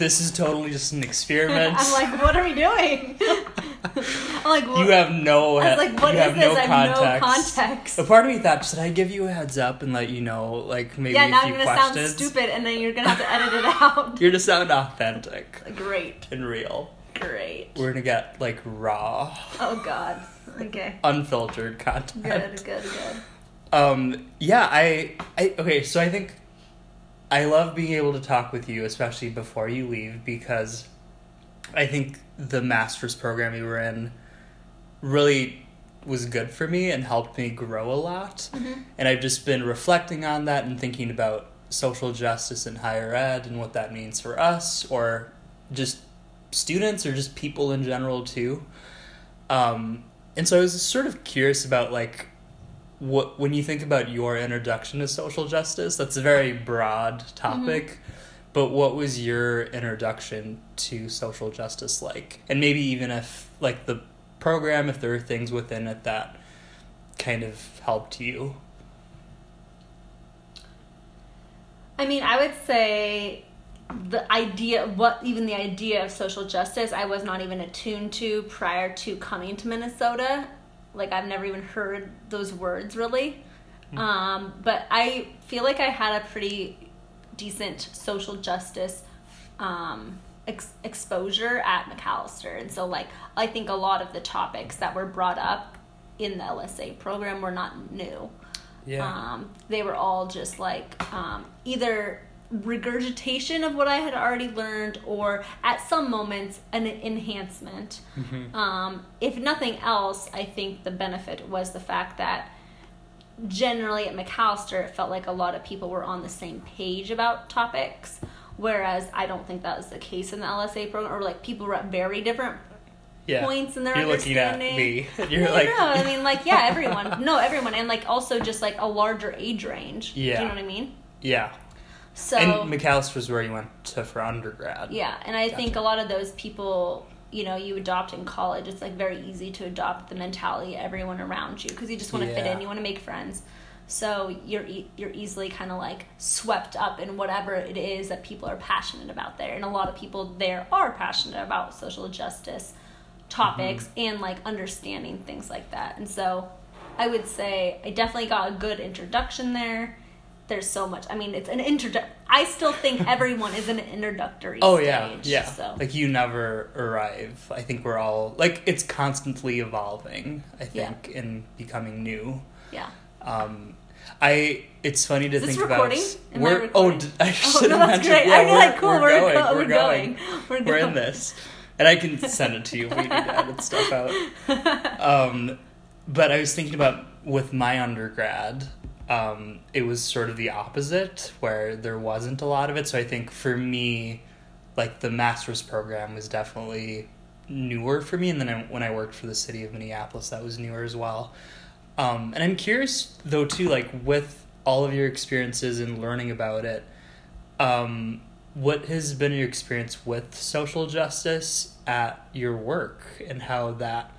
this is totally just an experiment. I'm like, what are we doing? I'm like, what? you have no. I was like, what you is have this? No I have no context. context. A part of me thought, should I give you a heads up and let you know, like maybe yeah, a now I'm gonna questions? sound stupid, and then you're gonna have to edit it out. You're to sound authentic Great, and real. great. We're gonna get like raw, Oh God. Okay. unfiltered content. Good, good, good. Um, yeah, I, I, okay, so I think I love being able to talk with you, especially before you leave, because I think the master's program you were in really was good for me and helped me grow a lot. And I've just been reflecting on that and thinking about social justice in higher ed and what that means for us or just students or just people in general too. Um, and so I was sort of curious about like what when you think about your introduction to social justice, that's a very broad topic. Mm-hmm. But what was your introduction to social justice like? And maybe even if like the program, if there are things within it that kind of helped you. I mean, I would say the idea, what even the idea of social justice, I was not even attuned to prior to coming to Minnesota. Like, I've never even heard those words really. Um, but I feel like I had a pretty decent social justice um, ex- exposure at Macalester. And so, like, I think a lot of the topics that were brought up in the LSA program were not new. Um, they were all just like um, either regurgitation of what I had already learned or at some moments an enhancement. Um, if nothing else, I think the benefit was the fact that generally at Macalester, it felt like a lot of people were on the same page about topics. Whereas I don't think that was the case in the LSA program, or like people were at very different yeah. points in their You're looking at understanding. me. You're no, like no, I mean, like, yeah, everyone. No, everyone. And, like, also just, like, a larger age range. Yeah, Do Yeah. you know what I mean? Yeah. So, and Macalester's where you went to for undergrad. yeah. And I think a lot of those people, you know, you adopt in college, it's, like, very easy to adopt the mentality of everyone around you because you just want to fit in, you want to make friends. So you're e- you're easily kind of like swept up in whatever it is that people are passionate about there, and a lot of people there are passionate about social justice topics Mm-hmm. and like understanding things like that. And so I would say I definitely got a good introduction there. There's so much. I mean, it's an introdu I still think everyone is in an introductory Oh stage. yeah, yeah. So Like you never arrive. I think we're all like it's constantly evolving. I Yeah. think in becoming new. yeah. Um, I it's funny to think about. Am I we're recording? oh d- I Oh, should no, have that's mentioned. great. Yeah, I'm we're, like, cool. We're, We're, going. go- we're, going. going. We're, We're in this, and I can send it to you if we need to edit stuff out. Um, but I was thinking about with my undergrad, um, it was sort of the opposite, where there wasn't a lot of it. So I think for me, like the master's program was definitely newer for me, and then I, when I worked for the city of Minneapolis, that was newer as well. Um, and I'm curious though too, like with all of your experiences and learning about it, um, what has been your experience with social justice at your work and how that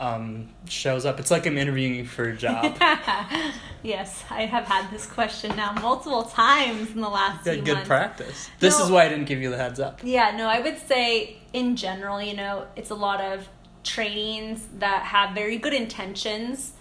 um, shows up? It's like I'm interviewing you for a job. yes, I have had this question now multiple times in the last few good months. practice. This No. is why I didn't give you the heads up. Yeah, no, I would say in general, you know, it's a lot of trainings that have very good intentions,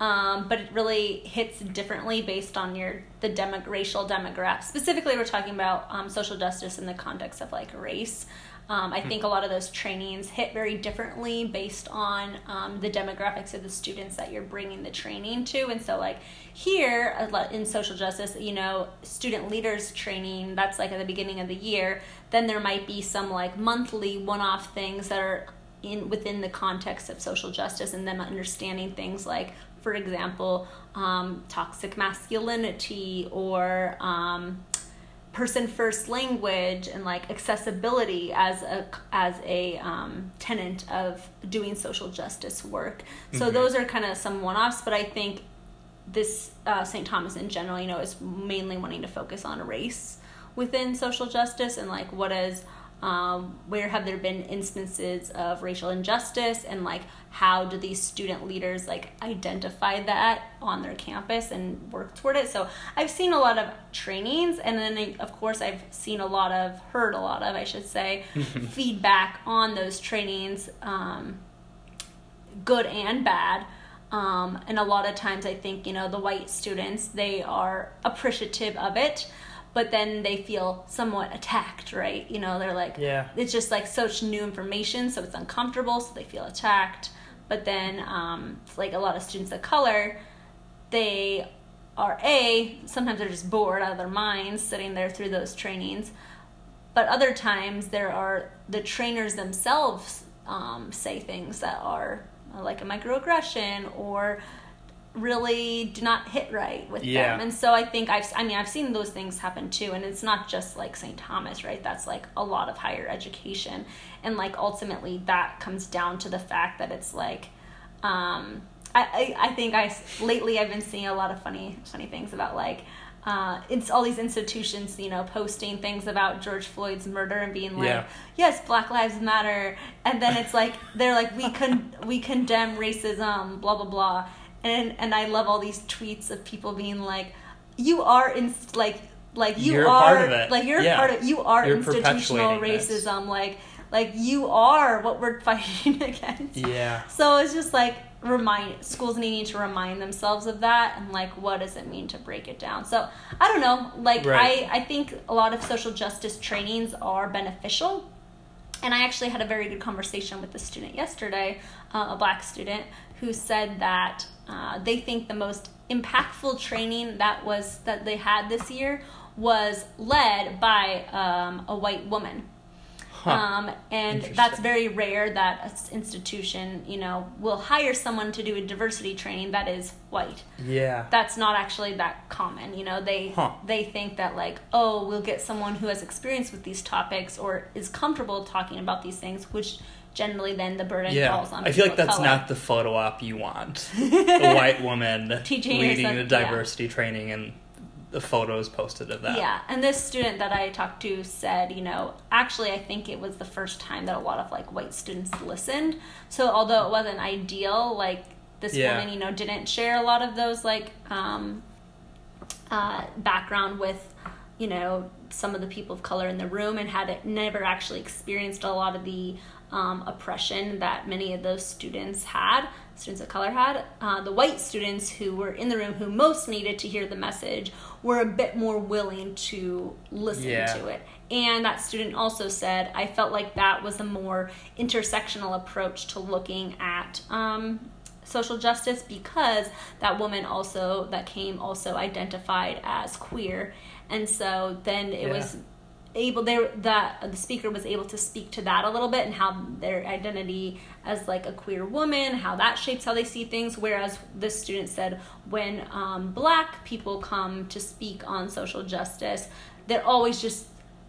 um, but it really hits differently based on your the demo, racial demographic. Specifically, we're talking about um, social justice in the context of like race. Um, I think a lot of those trainings hit very differently based on um, the demographics of the students that you're bringing the training to. And so, like here in social justice, you know, student leaders training, that's like at the beginning of the year. Then there might be some like monthly one off things that are in within the context of social justice and them understanding things like, for example, um, toxic masculinity or. Person first language and like accessibility as a as a um, tenant of doing social justice work. So Mhm. those are kind of some one offs, but I think this uh, St. Thomas in general, you know, is mainly wanting to focus on race within social justice and like what is Um, where have there been instances of racial injustice and like how do these student leaders like identify that on their campus and work toward it? So i've seen a lot of trainings and then of course i've seen a lot of heard a lot of i should say feedback on those trainings um, good and bad. Um, and a lot of times i think you know the white students they are appreciative of it but then they feel somewhat attacked, right? You know, they're like, yeah, it's just like such new information, so it's uncomfortable, so they feel attacked. But then, um, like a lot of students of color, they are a sometimes they're just bored out of their minds sitting there through those trainings, but other times there are the trainers themselves um, say things that are like a microaggression or really do not hit right with Yeah. them. And so I think I've I mean I've seen those things happen too and it's not just like St. Thomas, right? That's like a lot of higher education and like ultimately that comes down to the fact that it's like um I, I, I think I lately I've been seeing a lot of funny funny things about like uh, it's all these institutions, you know, posting things about George Floyd's murder and being like, Yeah. "Yes, Black Lives Matter," and then it's like they're like, "We con we condemn racism," blah blah blah, and and I love all these tweets of people being like, "You are in like like you You're are part of it. like you're Yeah. a part of you are You're institutional perpetuating this. racism like like you are what we're fighting against." yeah, So it's just like remind schools needing to remind themselves of that and like what does it mean to break it down. So I don't know. Like Right. I I think a lot of social justice trainings are beneficial. And I actually had a very good conversation with a student yesterday, uh, a black student, who said that uh, they think the most impactful training that was that they had this year was led by um, a white woman. Huh. Um, and that's very rare that an institution, you know, will hire someone to do a diversity training that is white. yeah, That's not actually that common. You know, they Huh. they think that like, oh, we'll get someone who has experience with these topics or is comfortable talking about these things, which generally then the burden yeah. falls on. I feel like that's color. not the photo op you want. a white woman Teaching leading yourself- a yeah. diversity training and the photos posted of that. Yeah, and this student that I talked to said, you know, actually, I think it was the first time that a lot of like white students listened. So although it wasn't ideal, like this Yeah. woman, you know, didn't share a lot of those like um, uh, background with, you know, some of the people of color in the room and had never actually experienced a lot of the um, oppression that many of those students had, students of color had. Uh, the white students who were in the room who most needed to hear the message were a bit more willing to listen Yeah. to it. And that student also said, I felt like that was a more intersectional approach to looking at um, social justice because that woman also, that came, also identified as queer. And so then it Yeah. was able there that the speaker was able to speak to that a little bit and how their identity as like a queer woman how that shapes how they see things. Whereas this student said when um, black people come to speak on social justice they're always just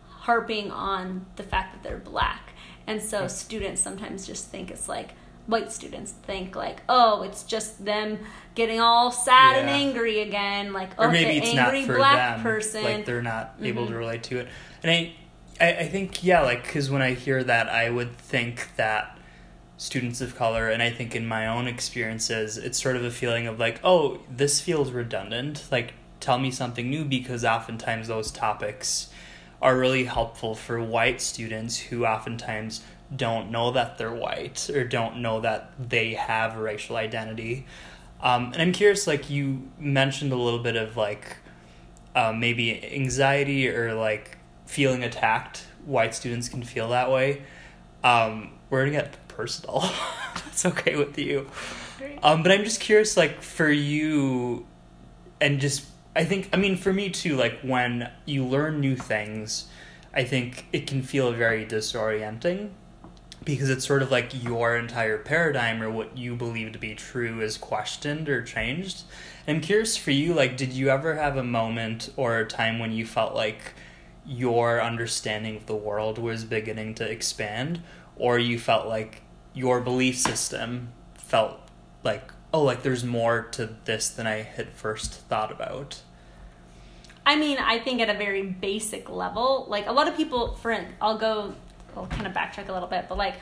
harping on the fact that they're black. And so students sometimes just think it's like white students think like oh it's just them getting all sad and angry again like oh or maybe the it's not angry for black them. person Mm-hmm. Like they're not able to relate to it. And I, I, I think yeah, like because when I hear that, I would think that students of color, and I think in my own experiences, it's sort of a feeling of like, oh, this feels redundant. Like, tell me something new because oftentimes those topics are really helpful for white students who oftentimes don't know that they're white or don't know that they have a racial identity. Um, and I'm curious, like you mentioned a little bit of like uh, maybe anxiety or like feeling attacked. White students can feel that way. Um, we're gonna get personal. That's okay with you. Um, but I'm just curious, like for you, and just I think I mean for me too. Like when you learn new things, I think it can feel very disorienting because it's sort of like your entire paradigm or what you believe to be true is questioned or changed. I'm curious for you, like, did you ever have a moment or a time when you felt like your understanding of the world was beginning to expand, or you felt like your belief system felt like, oh, like there's more to this than I had first thought about? I mean, I think at a very basic level, like a lot of people, for I'll go I'll kind of backtrack a little bit, but like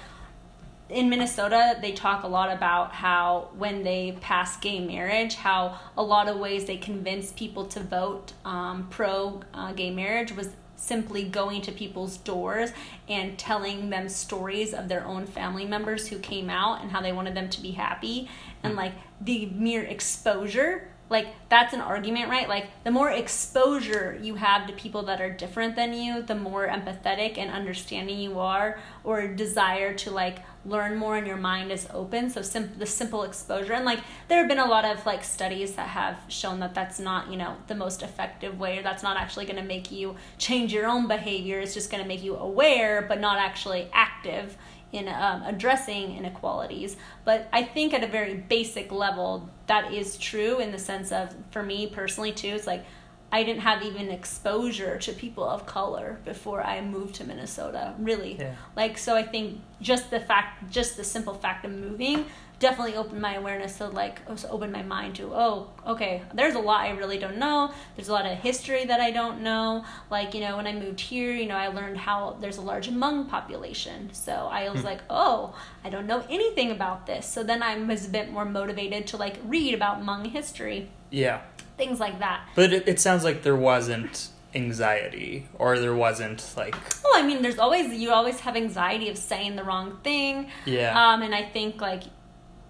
in Minnesota, they talk a lot about how when they pass gay marriage, how a lot of ways they convince people to vote um, pro uh, gay marriage was simply going to people's doors and telling them stories of their own family members who came out and how they wanted them to be happy. And like the mere exposure like that's an argument right? Like the more exposure you have to people that are different than you the more empathetic and understanding you are or desire to like learn more and your mind is open. So sim- the simple exposure. And like there have been a lot of like studies that have shown that that's not you know the most effective way or that's not actually going to make you change your own behavior. It's just going to make you aware but not actually active in um, addressing inequalities. But I think at a very basic level, that is true in the sense of, for me personally, too, it's like I didn't have even exposure to people of color before I moved to Minnesota, really. Yeah. Like, so I think just the fact, just the simple fact of moving definitely opened my awareness to like open my mind to oh okay there's a lot i really don't know. There's a lot of history that i don't know. Like you know when i moved here you know i learned how there's a large hmong population. So i was hmm. like oh i don't know anything about this. So then i was a bit more motivated to like read about hmong history. Yeah. Things like that. But it, it sounds like there wasn't anxiety or there wasn't like well i mean there's always you always have anxiety of saying the wrong thing. Yeah. Um and i think like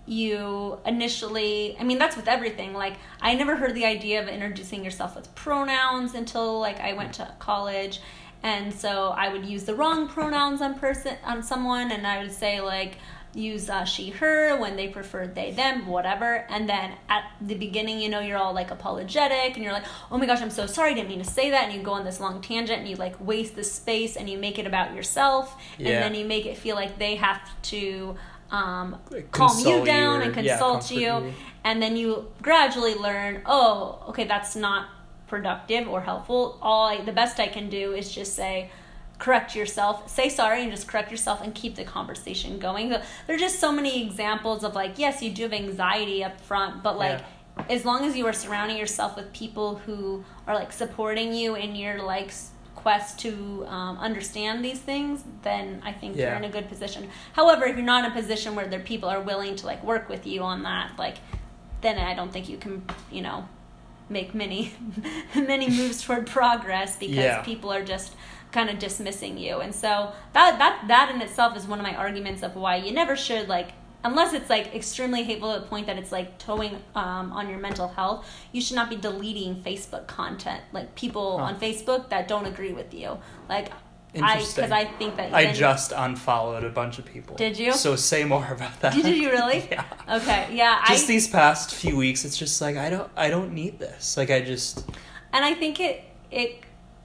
you initially i mean that's with everything. Like i never heard the idea of introducing yourself with pronouns until like i went to college. And so i would use the wrong pronouns on person on someone and i would say like use uh, she her when they preferred they them whatever. And then at the beginning you know you're all like apologetic and you're like oh my gosh i'm so sorry i didn't mean to say that. And you go on this long tangent and you like waste the space and you make it about yourself. Yeah. and then you make it feel like they have to um, calm you down and consult yeah, you, you, and then you gradually learn. Oh, okay, that's not productive or helpful. All I, the best I can do is just say, correct yourself, say sorry, and just correct yourself, and keep the conversation going. So, there are just so many examples of like, yes, you do have anxiety up front, but like. Yeah. As long as you are surrounding yourself with people who are like supporting you in your like quest to um, understand these things, then I think yeah. you're in a good position. However, if you're not in a position where there people are willing to like work with you on that, like then I don't think you can, you know, make many many moves toward progress because yeah. people are just kind of dismissing you. And so that that that in itself is one of my arguments of why you never should like unless it's like extremely hateful to the point that it's like towing um, on your mental health, you should not be deleting Facebook content. Like people huh. on Facebook that don't agree with you. Like I because I think that I just unfollowed a bunch of people. Did you? So say more about that. Did you really? yeah. Okay. Yeah. Just I, these past few weeks, it's just like I don't I don't need this. Like I just. And I think it it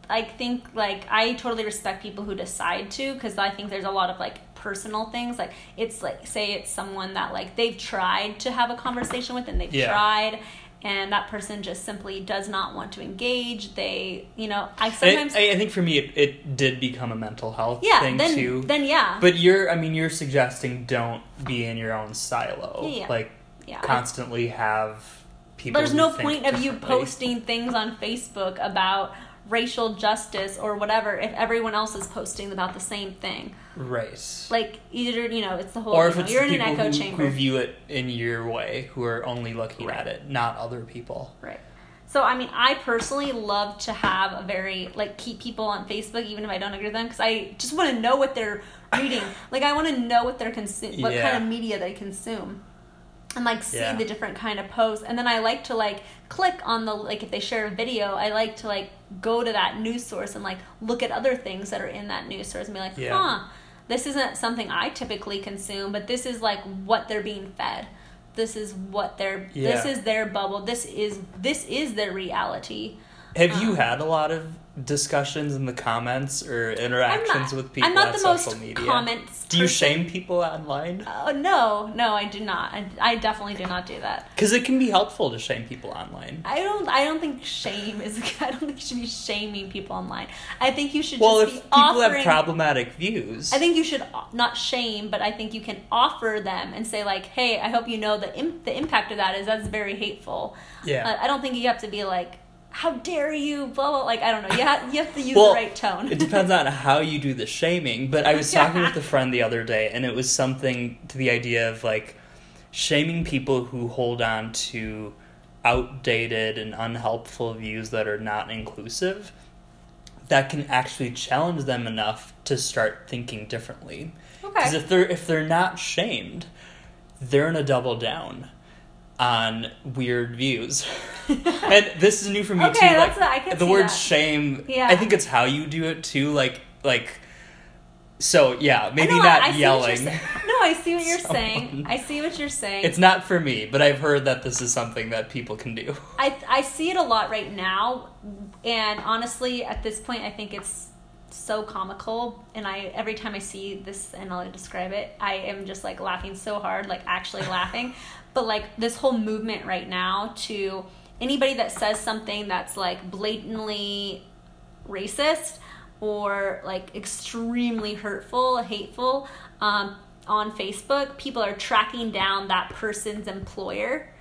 I think like I totally respect people who decide to because I think there's a lot of like personal things like it's like say it's someone that like they've tried to have a conversation with and they've yeah. tried and that person just simply does not want to engage they you know i sometimes i, I think for me it, it, did become a mental health yeah, thing then, too then yeah but you're i mean you're suggesting don't be in your own silo yeah. like yeah. constantly have people there's no point of you posting things on facebook about racial justice or whatever if everyone else is posting about the same thing. Right. Like either you know it's the whole. Or if you know, it's you're in an echo who, chamber. who view it in your way, who are only looking right. at it, not other people. Right. So I mean, I personally love to have a very like keep people on Facebook, even if I don't agree with them, because I just want to know what they're reading. like I want to know what they're consume, what yeah. kind of media they consume and like see yeah. the different kind of posts and then i like to like click on the like if they share a video i like to like go to that news source and like look at other things that are in that news source and be like yeah. huh this isn't something i typically consume but this is like what they're being fed this is what they're yeah. this is their bubble this is this is their reality have um, you had a lot of discussions in the comments or interactions not, with people I'm not on the social most media? Comments do you shame people online? Uh, no, no, I do not. I, I definitely do not do that. Because it can be helpful to shame people online. I don't. I don't think shame is. I don't think you should be shaming people online. I think you should. Well, if people offering, have problematic views, I think you should not shame, but I think you can offer them and say like, "Hey, I hope you know the Im- the impact of that is that's very hateful." Yeah. Uh, I don't think you have to be like how dare you, blah blah. Like I don't know. You have you have to use Well, the right tone. it depends on how you do the shaming. But I was talking with a friend the other day, and it was something to the idea of like shaming people who hold on to outdated and unhelpful views that are not inclusive. That can actually challenge them enough to start thinking differently. Because okay. if they're if they're not shamed, they're gonna double down on weird views. and this is new for me Okay, too. Like I can the word that. shame. Yeah. I think it's how you do it too. Like like. So yeah, maybe know, not I- I see what you're yelling. No, I see what you're saying. I see what you're saying. It's not for me, but I've heard that this is something that people can do. I I see it a lot right now, and honestly, at this point, I think it's so comical. And I every time I see this and I'll describe it, I am just like laughing so hard, like actually laughing. But like this whole movement right now to anybody that says something that's like blatantly racist or like extremely hurtful, hateful um, on Facebook, people are tracking down that person's employer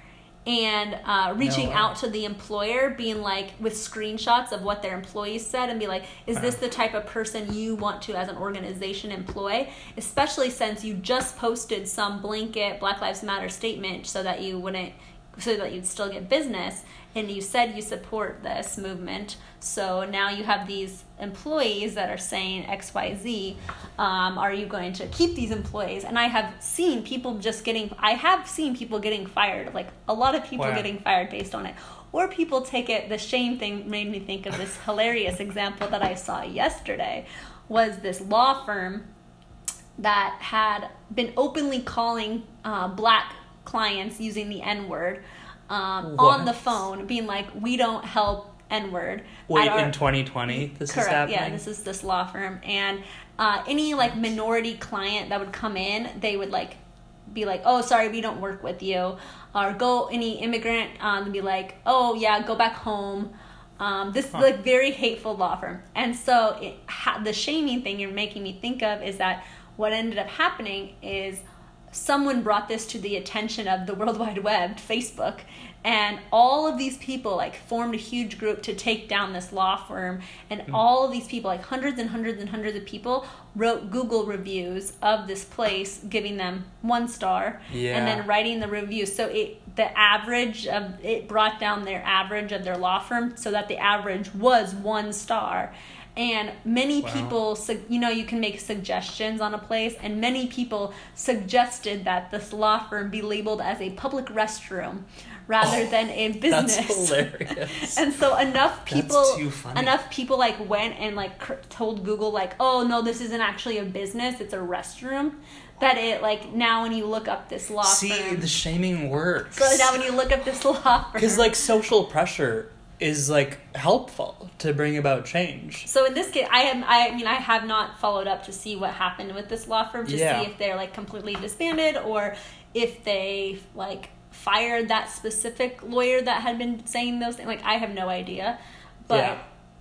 and uh, reaching way. out to the employer, being like with screenshots of what their employees said, and be like, "Is this the type of person you want to, as an organization, employ?" Especially since you just posted some blanket Black Lives Matter statement, so that you wouldn't, so that you'd still get business, and you said you support this movement. So now you have these employees that are saying X, Y, Z. Um, are you going to keep these employees? And I have seen people just getting. I have seen people getting fired. Like a lot of people Wow. getting fired based on it. Or people take it. The shame thing made me think of this hilarious example that I saw yesterday. Was this law firm that had been openly calling uh, black clients using the N word um, on the phone, being like, "We don't help N word." Wait, our- in 2020, this Correct. is happening. Yeah, this is this law firm, and uh, any like minority client that would come in, they would like be like, "Oh, sorry, we don't work with you," or go any immigrant um, and be like, "Oh, yeah, go back home." Um, this is Huh. like very hateful law firm, and so it, ha- the shaming thing you're making me think of is that what ended up happening is someone brought this to the attention of the World Wide Web, Facebook, and all of these people like formed a huge group to take down this law firm. And hmm. all of these people, like hundreds and hundreds and hundreds of people, wrote Google reviews of this place, giving them one star, Yeah. and then writing the reviews. So it the average of it brought down their average of their law firm, so that the average was one star. And many Wow. people, you know, you can make suggestions on a place, and many people suggested that this law firm be labeled as a public restroom rather oh, than a business. That's hilarious. and so enough people, enough people like went and like cr- told Google like, oh no, this isn't actually a business; it's a restroom. That it like now when you look up this law firm. See, firm, the shaming works. so now when you look up this law firm, Because like social pressure is like helpful to bring about change. So in this case, I am. I mean, I have not followed up to see what happened with this law firm to Yeah. see if they're like completely disbanded or if they like fired that specific lawyer that had been saying those things. Like I have no idea, but. Yeah.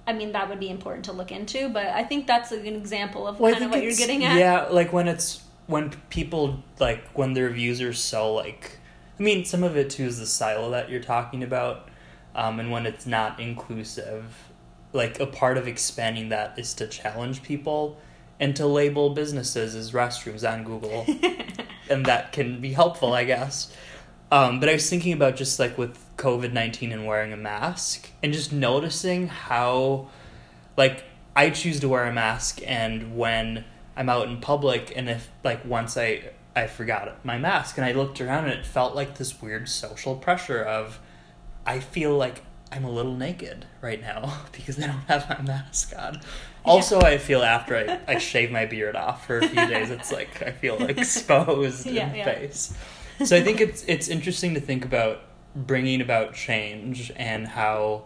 I mean that would be important to look into, but I think that's an example of Well, kind of what you're getting at. Yeah, like when it's when people like when their views are so like I mean some of it too is the silo that you're talking about. Um, and when it's not inclusive, like a part of expanding that is to challenge people and to label businesses as restrooms on Google. and that can be helpful, I guess. Um, but I was thinking about just like with COVID 19 and wearing a mask and just noticing how, like, I choose to wear a mask, and when I'm out in public, and if, like, once I, I forgot my mask and I looked around and it felt like this weird social pressure of, I feel like I'm a little naked right now because I don't have my mask on. Also, I feel after I, I shave my beard off for a few days, it's like I feel exposed Yeah, in yeah. face. So I think it's it's interesting to think about bringing about change and how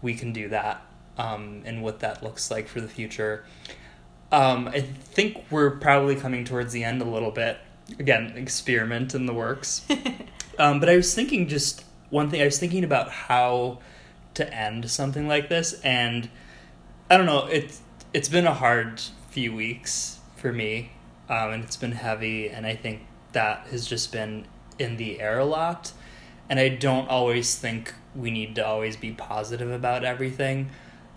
we can do that um, and what that looks like for the future. Um, I think we're probably coming towards the end a little bit. Again, experiment in the works. Um, but I was thinking just one thing. I was thinking about how to end something like this, and I don't know. It's it's been a hard few weeks for me, um, and it's been heavy, and I think that has just been in the air a lot. And I don't always think we need to always be positive about everything.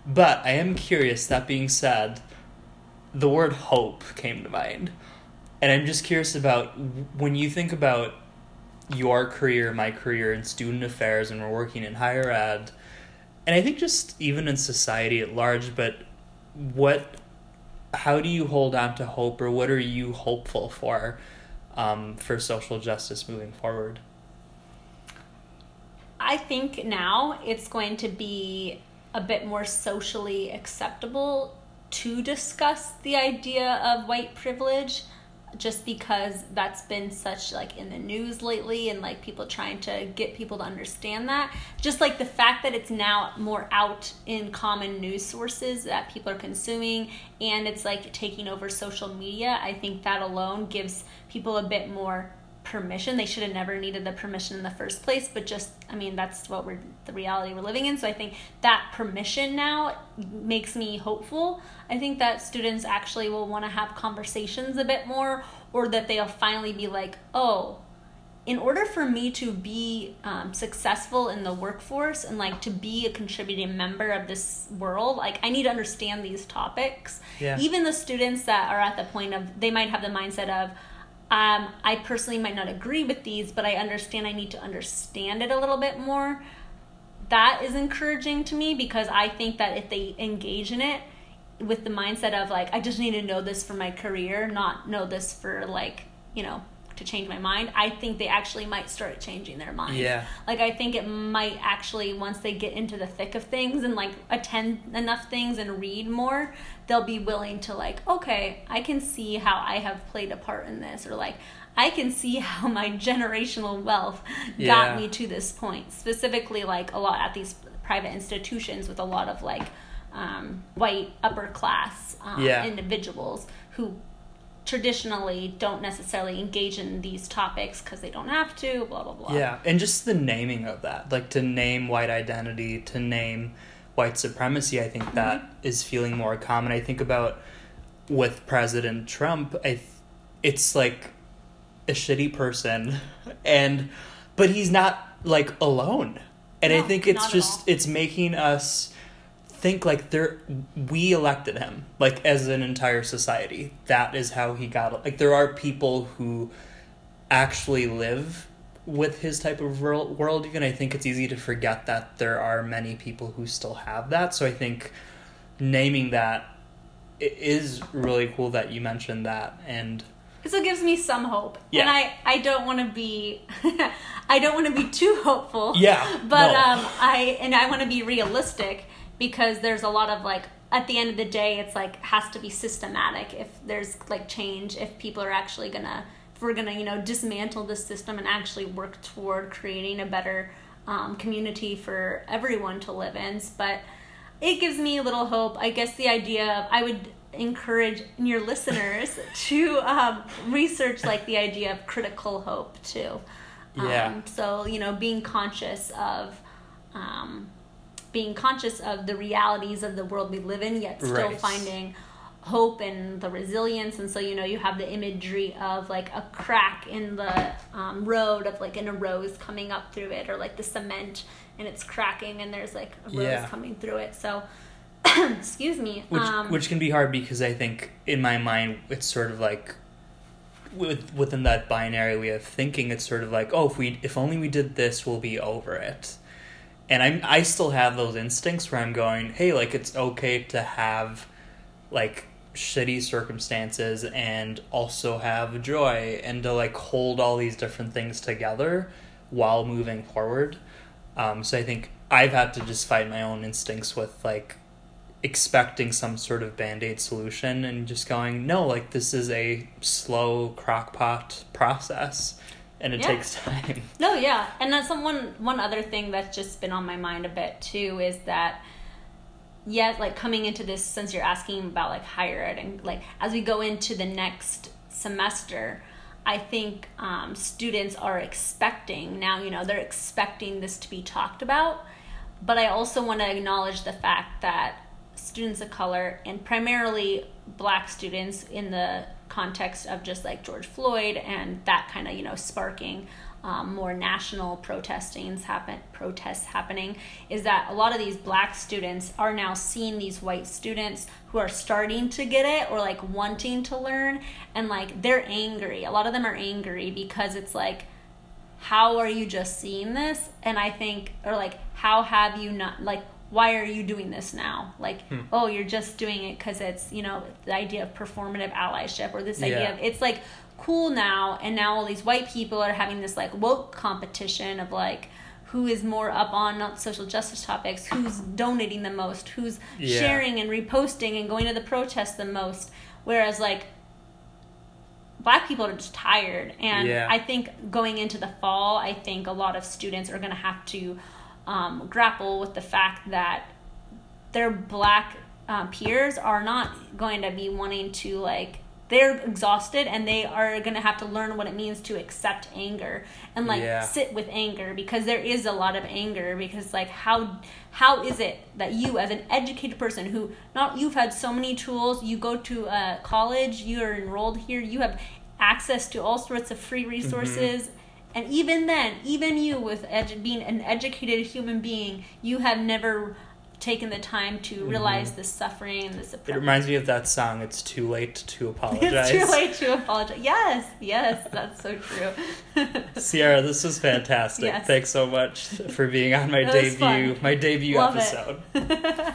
But I am curious, that being said, the word hope came to mind. And I'm just curious about when you think about your career, my career in student affairs, and we're working in higher ed, and I think just even in society at large, but what, how do you hold on to hope, or what are you hopeful for um, for social justice moving forward? I think now it's going to be a bit more socially acceptable to discuss the idea of white privilege just because that's been such like in the news lately and like people trying to get people to understand that. Just like the fact that it's now more out in common news sources that people are consuming and it's like taking over social media i think that alone gives people a bit more permission. They should have never needed the permission in the first place, but just I mean that's what we're the reality we're living in. So I think that permission now makes me hopeful. I think that students actually will want to have conversations a bit more or that they'll finally be like, "Oh, in order for me to be um, successful in the workforce and like to be a contributing member of this world like i need to understand these topics Yeah. even the students that are at the point of they might have the mindset of um, I personally might not agree with these, but I understand I need to understand it a little bit more. That is encouraging to me because I think that if they engage in it with the mindset of like, I just need to know this for my career, not know this for like, you know, to change my mind, I think they actually might start changing their mind. Yeah. Like I think it might actually once they get into the thick of things and like attend enough things and read more, they'll be willing to like, okay, I can see how I have played a part in this or like I can see how my generational wealth Yeah. got me to this point. Specifically like a lot at these private institutions with a lot of like um, white upper class um, Yeah. individuals who traditionally don't necessarily engage in these topics because they don't have to blah blah blah Yeah, and just the naming of that, like to name white identity, to name white supremacy, I think that mm-hmm. is feeling more common. I think about with President Trump, I th- it's like a shitty person and but he's not like alone. And I think it's just it's making us think like they're we elected him like as an entire society. That is how he got like there are people who actually live with his type of world worldview and i think it's easy to forget that there are many people who still have that. So i think naming that is really cool that you mentioned that and so it gives me some hope. Yeah. and i i don't want to be i don't want to be too hopeful. Yeah, but no. um i and i want to be realistic because there's a lot of like at the end of the day it's like has to be systematic if there's like change if people are actually gonna if we're gonna you know dismantle the system and actually work toward creating a better um, community for everyone to live in. But it gives me a little hope. I guess the idea of i would encourage your listeners to um, research like the idea of critical hope too. Yeah. um, so you know being conscious of um, being conscious of the realities of the world we live in yet still Right. finding hope and the resilience and so you know you have the imagery of like a crack in the um, road of like in a rose coming up through it or like the cement and it's cracking and there's like a rose Yeah. coming through it so excuse me which um, which can be hard because I think in my mind it's sort of like with within that binary way of thinking it's sort of like oh if we if only we did this we'll be over it and I'm I still have those instincts where I'm going hey like it's okay to have like shitty circumstances and also have joy and to like hold all these different things together while moving forward. Um, so I think I've had to just fight my own instincts with like expecting some sort of band-aid solution and just going no like this is a slow crockpot process and it Yeah. takes time No, yeah, and that's one one other thing that's just been on my mind a bit too is that yet like coming into this since you're asking about like higher ed and like as we go into the next semester i think um, students are expecting now you know they're expecting this to be talked about but i also want to acknowledge the fact that students of color and primarily black students in the context of just like george floyd and that kind of you know sparking um, more national protestings happen protests happening is that a lot of these black students are now seeing these white students who are starting to get it or like wanting to learn and like they're angry. A lot of them are angry because it's like how are you just seeing this? And i think or like how have you not like why are you doing this now like Hmm. oh you're just doing it because it's you know the idea of performative allyship or this idea of it's like cool now and now all these white people are having this like woke competition of like who is more up on not social justice topics who's donating the most who's Yeah. sharing and reposting and going to the protests the most whereas like black people are just tired and Yeah. i think going into the fall i think a lot of students are going to have to um, grapple with the fact that their black um, peers are not going to be wanting to like they're exhausted and they are going to have to learn what it means to accept anger and like Yeah. sit with anger because there is a lot of anger because like how how is it that you as an educated person who not you've had so many tools you go to a college you're enrolled here you have access to all sorts of free resources and even then even you with edu- being an educated human being you have never taken the time to mm-hmm. realize the suffering and the It reminds me of that song. It's too late to apologize. it's too late to apologize yes yes that's so true Sierra, this was fantastic. Yes. Thanks so much for being on my debut, my debut Love episode.